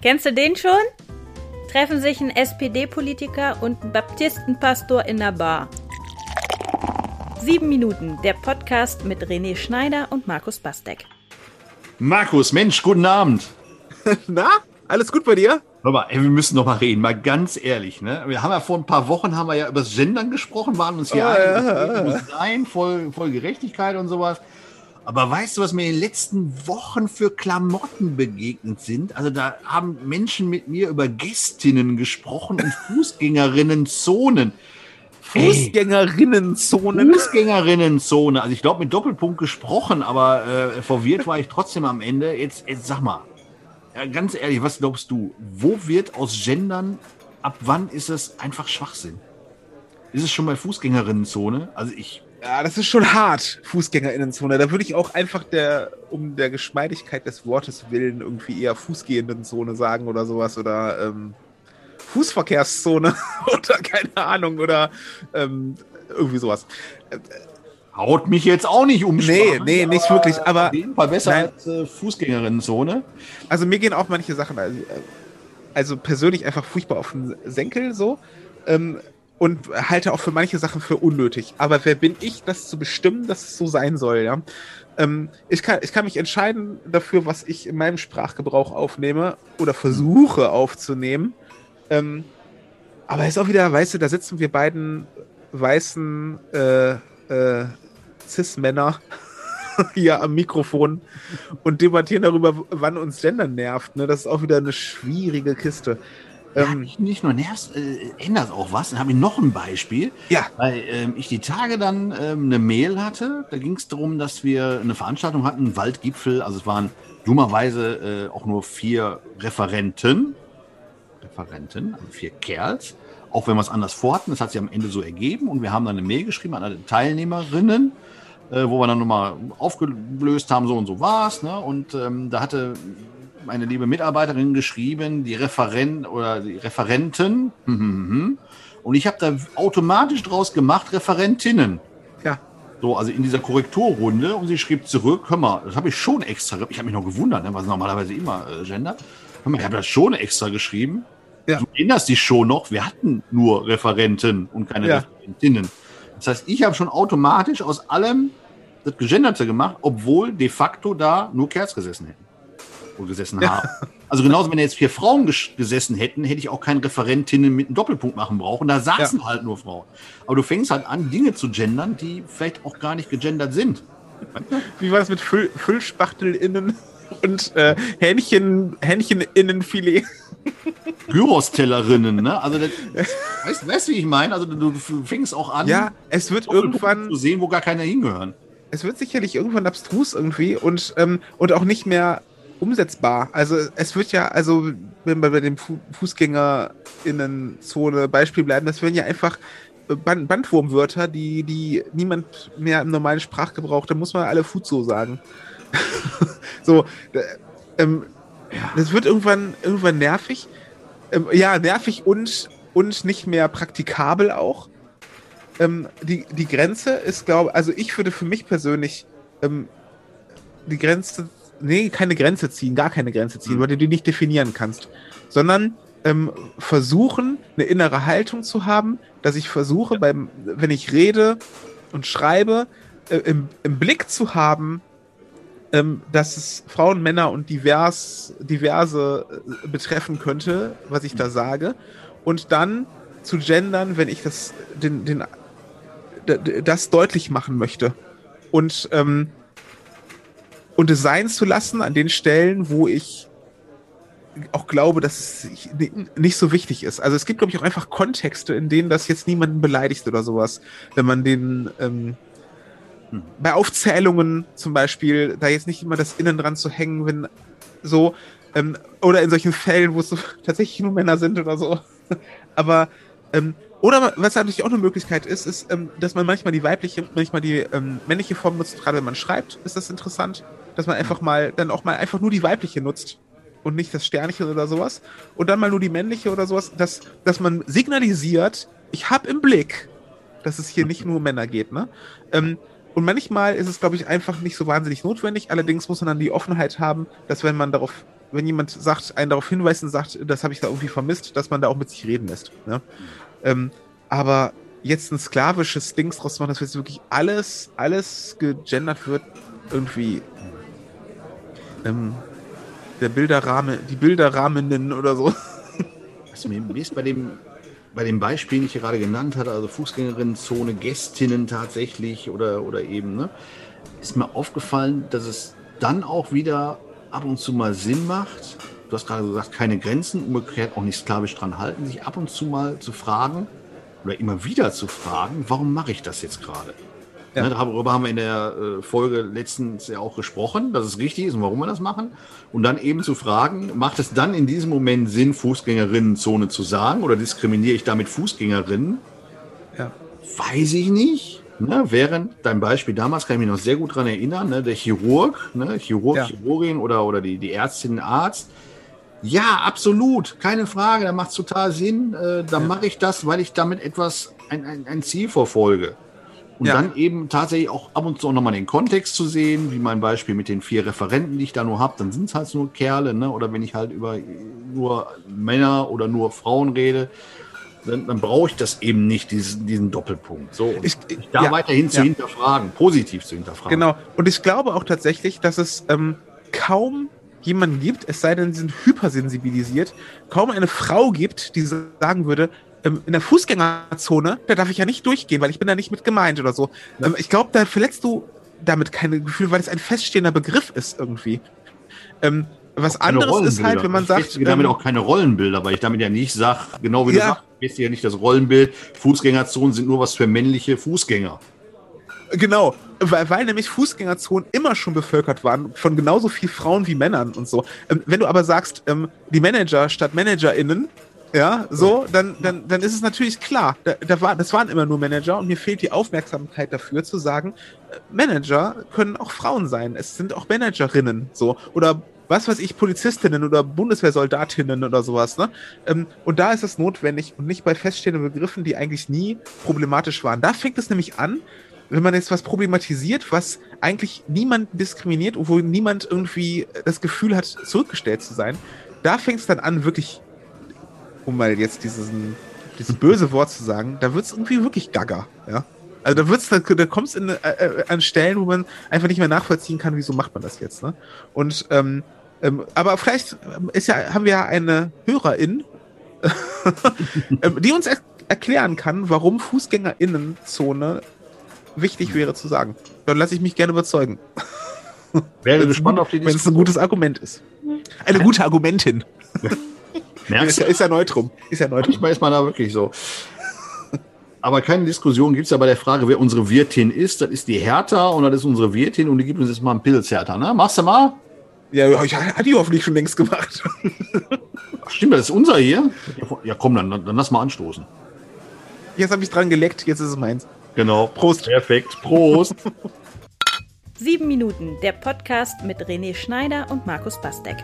Kennst du den schon? Treffen sich ein SPD-Politiker und ein Baptistenpastor in der Bar. Sieben Minuten, der Podcast mit René Schneider und Markus Bastek. Markus, Mensch, guten Abend. Na, alles gut bei dir? Hör mal, ey, wir müssen noch mal reden, mal ganz ehrlich. Ne? Wir haben ja vor ein paar Wochen haben wir ja über das Gendern gesprochen, waren uns hier Oh, einig, ja. muss sein, voll, voll Gerechtigkeit und sowas. Aber weißt du, was mir in den letzten Wochen für Klamotten begegnet sind? Also da haben Menschen mit mir über Gästinnen gesprochen und Fußgängerinnenzonen. Ey. Fußgängerinnenzonen. Fußgängerinnenzone. Also ich glaube mit Doppelpunkt gesprochen, aber äh, verwirrt war ich trotzdem am Ende. Jetzt, jetzt sag mal, ja, ganz ehrlich, was glaubst du? Wo wird aus Gendern, ab wann ist es einfach Schwachsinn? Ist es schon bei Fußgängerinnenzone? Also ich, Ja, das ist schon hart, Fußgängerinnenzone. Da würde ich auch einfach der, um der Geschmeidigkeit des Wortes willen, irgendwie eher Fußgehendenzone sagen oder sowas. Oder ähm, Fußverkehrszone oder keine Ahnung. Oder ähm, irgendwie sowas. haut mich jetzt auch nicht um. Nee, nee, nicht wirklich, aber- auf jeden Fall besser Nein. als äh, Fußgängerinnenzone. Also mir gehen auch manche Sachen, also, äh, also persönlich einfach furchtbar auf den Senkel so. Ähm, und halte auch für manche Sachen für unnötig. Aber wer bin ich, das zu bestimmen, dass es so sein soll, ja? Ähm, ich, kann, ich kann mich entscheiden dafür, was ich in meinem Sprachgebrauch aufnehme oder versuche aufzunehmen. Ähm, aber ist auch wieder, weißt du, da sitzen wir beiden weißen äh, äh, Cis-Männer hier am Mikrofon und debattieren darüber, wann uns Gender nervt. Ne? Das ist auch wieder eine schwierige Kiste. Ja, Ähm, nicht, nicht nur nervt, äh, ändert auch was. Dann habe ich noch ein Beispiel. ja, Weil ähm, ich die Tage dann ähm, eine Mail hatte, da ging es darum, dass wir eine Veranstaltung hatten, einen Waldgipfel. Also es waren dummerweise äh, auch nur vier Referenten, Referenten, also vier Kerls, auch wenn wir es anders vorhatten. Das hat sich am Ende so ergeben und wir haben dann eine Mail geschrieben an alle Teilnehmerinnen, äh, wo wir dann nochmal aufgelöst haben, so und so war es. Ne? Und ähm, da hatte meine liebe Mitarbeiterin geschrieben, die Referent oder die Referenten, und ich habe da automatisch draus gemacht, Referentinnen. ja. So, also in dieser Korrekturrunde und sie schrieb zurück, hör mal, das habe ich schon extra, ich habe mich noch gewundert, ne, was normalerweise immer äh, Gender. Hör mal, ich habe das schon extra geschrieben. Ja. Du erinnerst dich schon noch, wir hatten nur Referenten und keine Ja. Referentinnen. Das heißt, ich habe schon automatisch aus allem das Gegenderte gemacht, obwohl de facto da nur Kerls gesessen hätten. Gesessen haben. Also genauso, wenn jetzt vier Frauen ges gesessen hätten, hätte ich auch keine Referentinnen mit einem Doppelpunkt machen brauchen. Da saßen halt nur Frauen. Aber du fängst halt an, Dinge zu gendern, die vielleicht auch gar nicht gegendert sind. Wie war das mit Füll Füllspachtel-Innen und äh, Hähnchen, Hähnchen-Innenfilet? Gyros-Tellerinnen, ne? Also, das, weißt, weißt du, wie ich meine? Also, du, fängst auch an, Ja, es wird irgendwann, zu sehen, wo gar keiner hingehören. es wird sicherlich irgendwann abstrus irgendwie und, ähm, und auch nicht mehr umsetzbar. Also es wird ja, also wenn wir bei dem Fu Fußgängerinnenzone Beispiel bleiben, das werden ja einfach äh, Band Bandwurmwörter, die, die niemand mehr im normalen Sprachgebrauch, da muss man alle Fuzo sagen. so, ähm, das wird irgendwann, irgendwann nervig. Ähm, ja, nervig und, und nicht mehr praktikabel auch. Ähm, die, die Grenze ist, glaube also ich würde für mich persönlich ähm, die Grenze, nee, keine Grenze ziehen, gar keine Grenze ziehen, Mhm. weil du die nicht definieren kannst, sondern ähm, versuchen, eine innere Haltung zu haben, dass ich versuche, beim, wenn ich rede und schreibe, äh, im, im Blick zu haben, ähm, dass es Frauen, Männer und divers, diverse äh, betreffen könnte, was ich da sage. Und dann zu gendern, wenn ich das, den, den, das deutlich machen möchte. Und, ähm, und es zu lassen an den Stellen, wo ich auch glaube, dass es nicht so wichtig ist. Also es gibt, glaube ich, auch einfach Kontexte, in denen das jetzt niemanden beleidigt oder sowas. Wenn man den ähm, Hm. bei Aufzählungen zum Beispiel, da jetzt nicht immer das Innen dran zu hängen, wenn so, ähm, oder in solchen Fällen, wo es so tatsächlich nur Männer sind oder so. Aber, ähm, oder was natürlich auch eine Möglichkeit ist, ist, ähm, dass man manchmal die weibliche, manchmal die ähm, männliche Form nutzt, gerade wenn man schreibt, ist das interessant, dass man einfach mal, dann auch mal einfach nur die weibliche nutzt und nicht das Sternchen oder sowas und dann mal nur die männliche oder sowas, dass, dass man signalisiert, ich habe im Blick, dass es hier nicht nur Männer geht, ne? Ähm, Und manchmal ist es, glaube ich, einfach nicht so wahnsinnig notwendig. Allerdings muss man dann die Offenheit haben, dass wenn man darauf wenn jemand sagt, einen darauf hinweist und sagt, das habe ich da irgendwie vermisst, dass man da auch mit sich reden lässt. Ne? Ähm, aber jetzt ein sklavisches Dings draus machen, dass jetzt wirklich alles, alles gegendert wird, irgendwie ähm, der Bilderrahmen, die Bilderrahmenden oder so. Also mir ist bei dem, bei dem Beispiel, den ich gerade genannt hatte, also Fußgängerinnenzone, Gästinnen tatsächlich oder, oder eben, ne, ist mir aufgefallen, dass es dann auch wieder ab und zu mal Sinn macht. Du hast gerade gesagt, keine Grenzen, umgekehrt auch nicht sklavisch dran halten, sich ab und zu mal zu fragen oder immer wieder zu fragen, warum mache ich das jetzt gerade? Ja. Ne, darüber haben wir in der äh, Folge letztens ja auch gesprochen, dass es richtig ist und warum wir das machen. Und dann eben zu fragen, macht es dann in diesem Moment Sinn, Fußgängerinnenzone zu sagen oder diskriminiere ich damit Fußgängerinnen? Ja. Weiß ich nicht. Ne, während dein Beispiel damals kann ich mich noch sehr gut daran erinnern, ne, der Chirurg, ne, Chirurg, ja. Chirurgin oder, oder die, die Ärztin, Arzt. Ja, absolut, keine Frage, da macht es total Sinn. Äh, dann ja. mache ich das, weil ich damit etwas, ein, ein, ein Ziel verfolge. Und ja. dann eben tatsächlich auch ab und zu auch nochmal den Kontext zu sehen, wie mein Beispiel mit den vier Referenten, die ich da nur habe, dann sind es halt nur Kerle, ne? Oder wenn ich halt über nur Männer oder nur Frauen rede, dann, dann brauche ich das eben nicht, diesen, diesen Doppelpunkt. So, ich, ich, da ja, weiterhin zu ja. hinterfragen, positiv zu hinterfragen. Genau. Und ich glaube auch tatsächlich, dass es ähm, kaum jemanden gibt, es sei denn, sie sind hypersensibilisiert, kaum eine Frau gibt, die sagen würde, ähm, in der Fußgängerzone, da darf ich ja nicht durchgehen, weil ich bin da nicht mit gemeint oder so. Ähm, ich glaube, da verletzt du damit keine Gefühle, weil es ein feststehender Begriff ist irgendwie. Ähm, was anderes ist halt, wenn man ich sagt. Ich damit ähm, auch keine Rollenbilder, weil ich damit ja nicht sage, genau wie ja. du sagst, ist ja nicht das Rollenbild, Fußgängerzonen sind nur was für männliche Fußgänger. Genau, weil, weil nämlich Fußgängerzonen immer schon bevölkert waren von genauso viel Frauen wie Männern und so. Ähm, wenn du aber sagst, ähm, die Manager statt ManagerInnen, ja, so, dann, dann, dann ist es natürlich klar, da, da war, das waren immer nur Manager und mir fehlt die Aufmerksamkeit dafür zu sagen, äh, Manager können auch Frauen sein, es sind auch Managerinnen, so, oder was weiß ich, Polizistinnen oder Bundeswehrsoldatinnen oder sowas, ne? Ähm, und da ist es notwendig und nicht bei feststehenden Begriffen, die eigentlich nie problematisch waren. Da fängt es nämlich an, wenn man jetzt was problematisiert, was eigentlich niemand diskriminiert und wo niemand irgendwie das Gefühl hat, zurückgestellt zu sein, da fängt es dann an, wirklich, um mal jetzt diesen, dieses böse Wort zu sagen, da wird es irgendwie wirklich gaga, ja. Also da wird's, da, da kommst in äh, äh, an Stellen, wo man einfach nicht mehr nachvollziehen kann, wieso macht man das jetzt, ne? Und ähm, ähm, aber vielleicht ähm, ist ja, haben wir ja eine Hörerin, ähm, die uns er erklären kann, warum Fußgängerinnenzone wichtig wäre zu sagen. Dann lasse ich mich gerne überzeugen. Wäre gespannt auf die. Wenn es ein gutes Argument ist. Eine gute Argumentin. Merkst ist, ja, ist ja neutrum. Ist ja neutrum. Manchmal ist man da wirklich so. Aber keine Diskussion gibt es ja bei der Frage, wer unsere Wirtin ist. Das ist die Hertha und das ist unsere Wirtin und die gibt uns jetzt mal einen Pilz Hertha. Ne? Machst du mal? Ja, ich hat die hoffentlich schon längst gemacht. Ach, stimmt, das ist unser hier? Ja, komm, dann, dann lass mal anstoßen. Jetzt habe ich dran geleckt, jetzt ist es meins. Genau. Prost. Perfekt. Prost. Sieben Minuten, der Podcast mit René Schneider und Markus Bastek.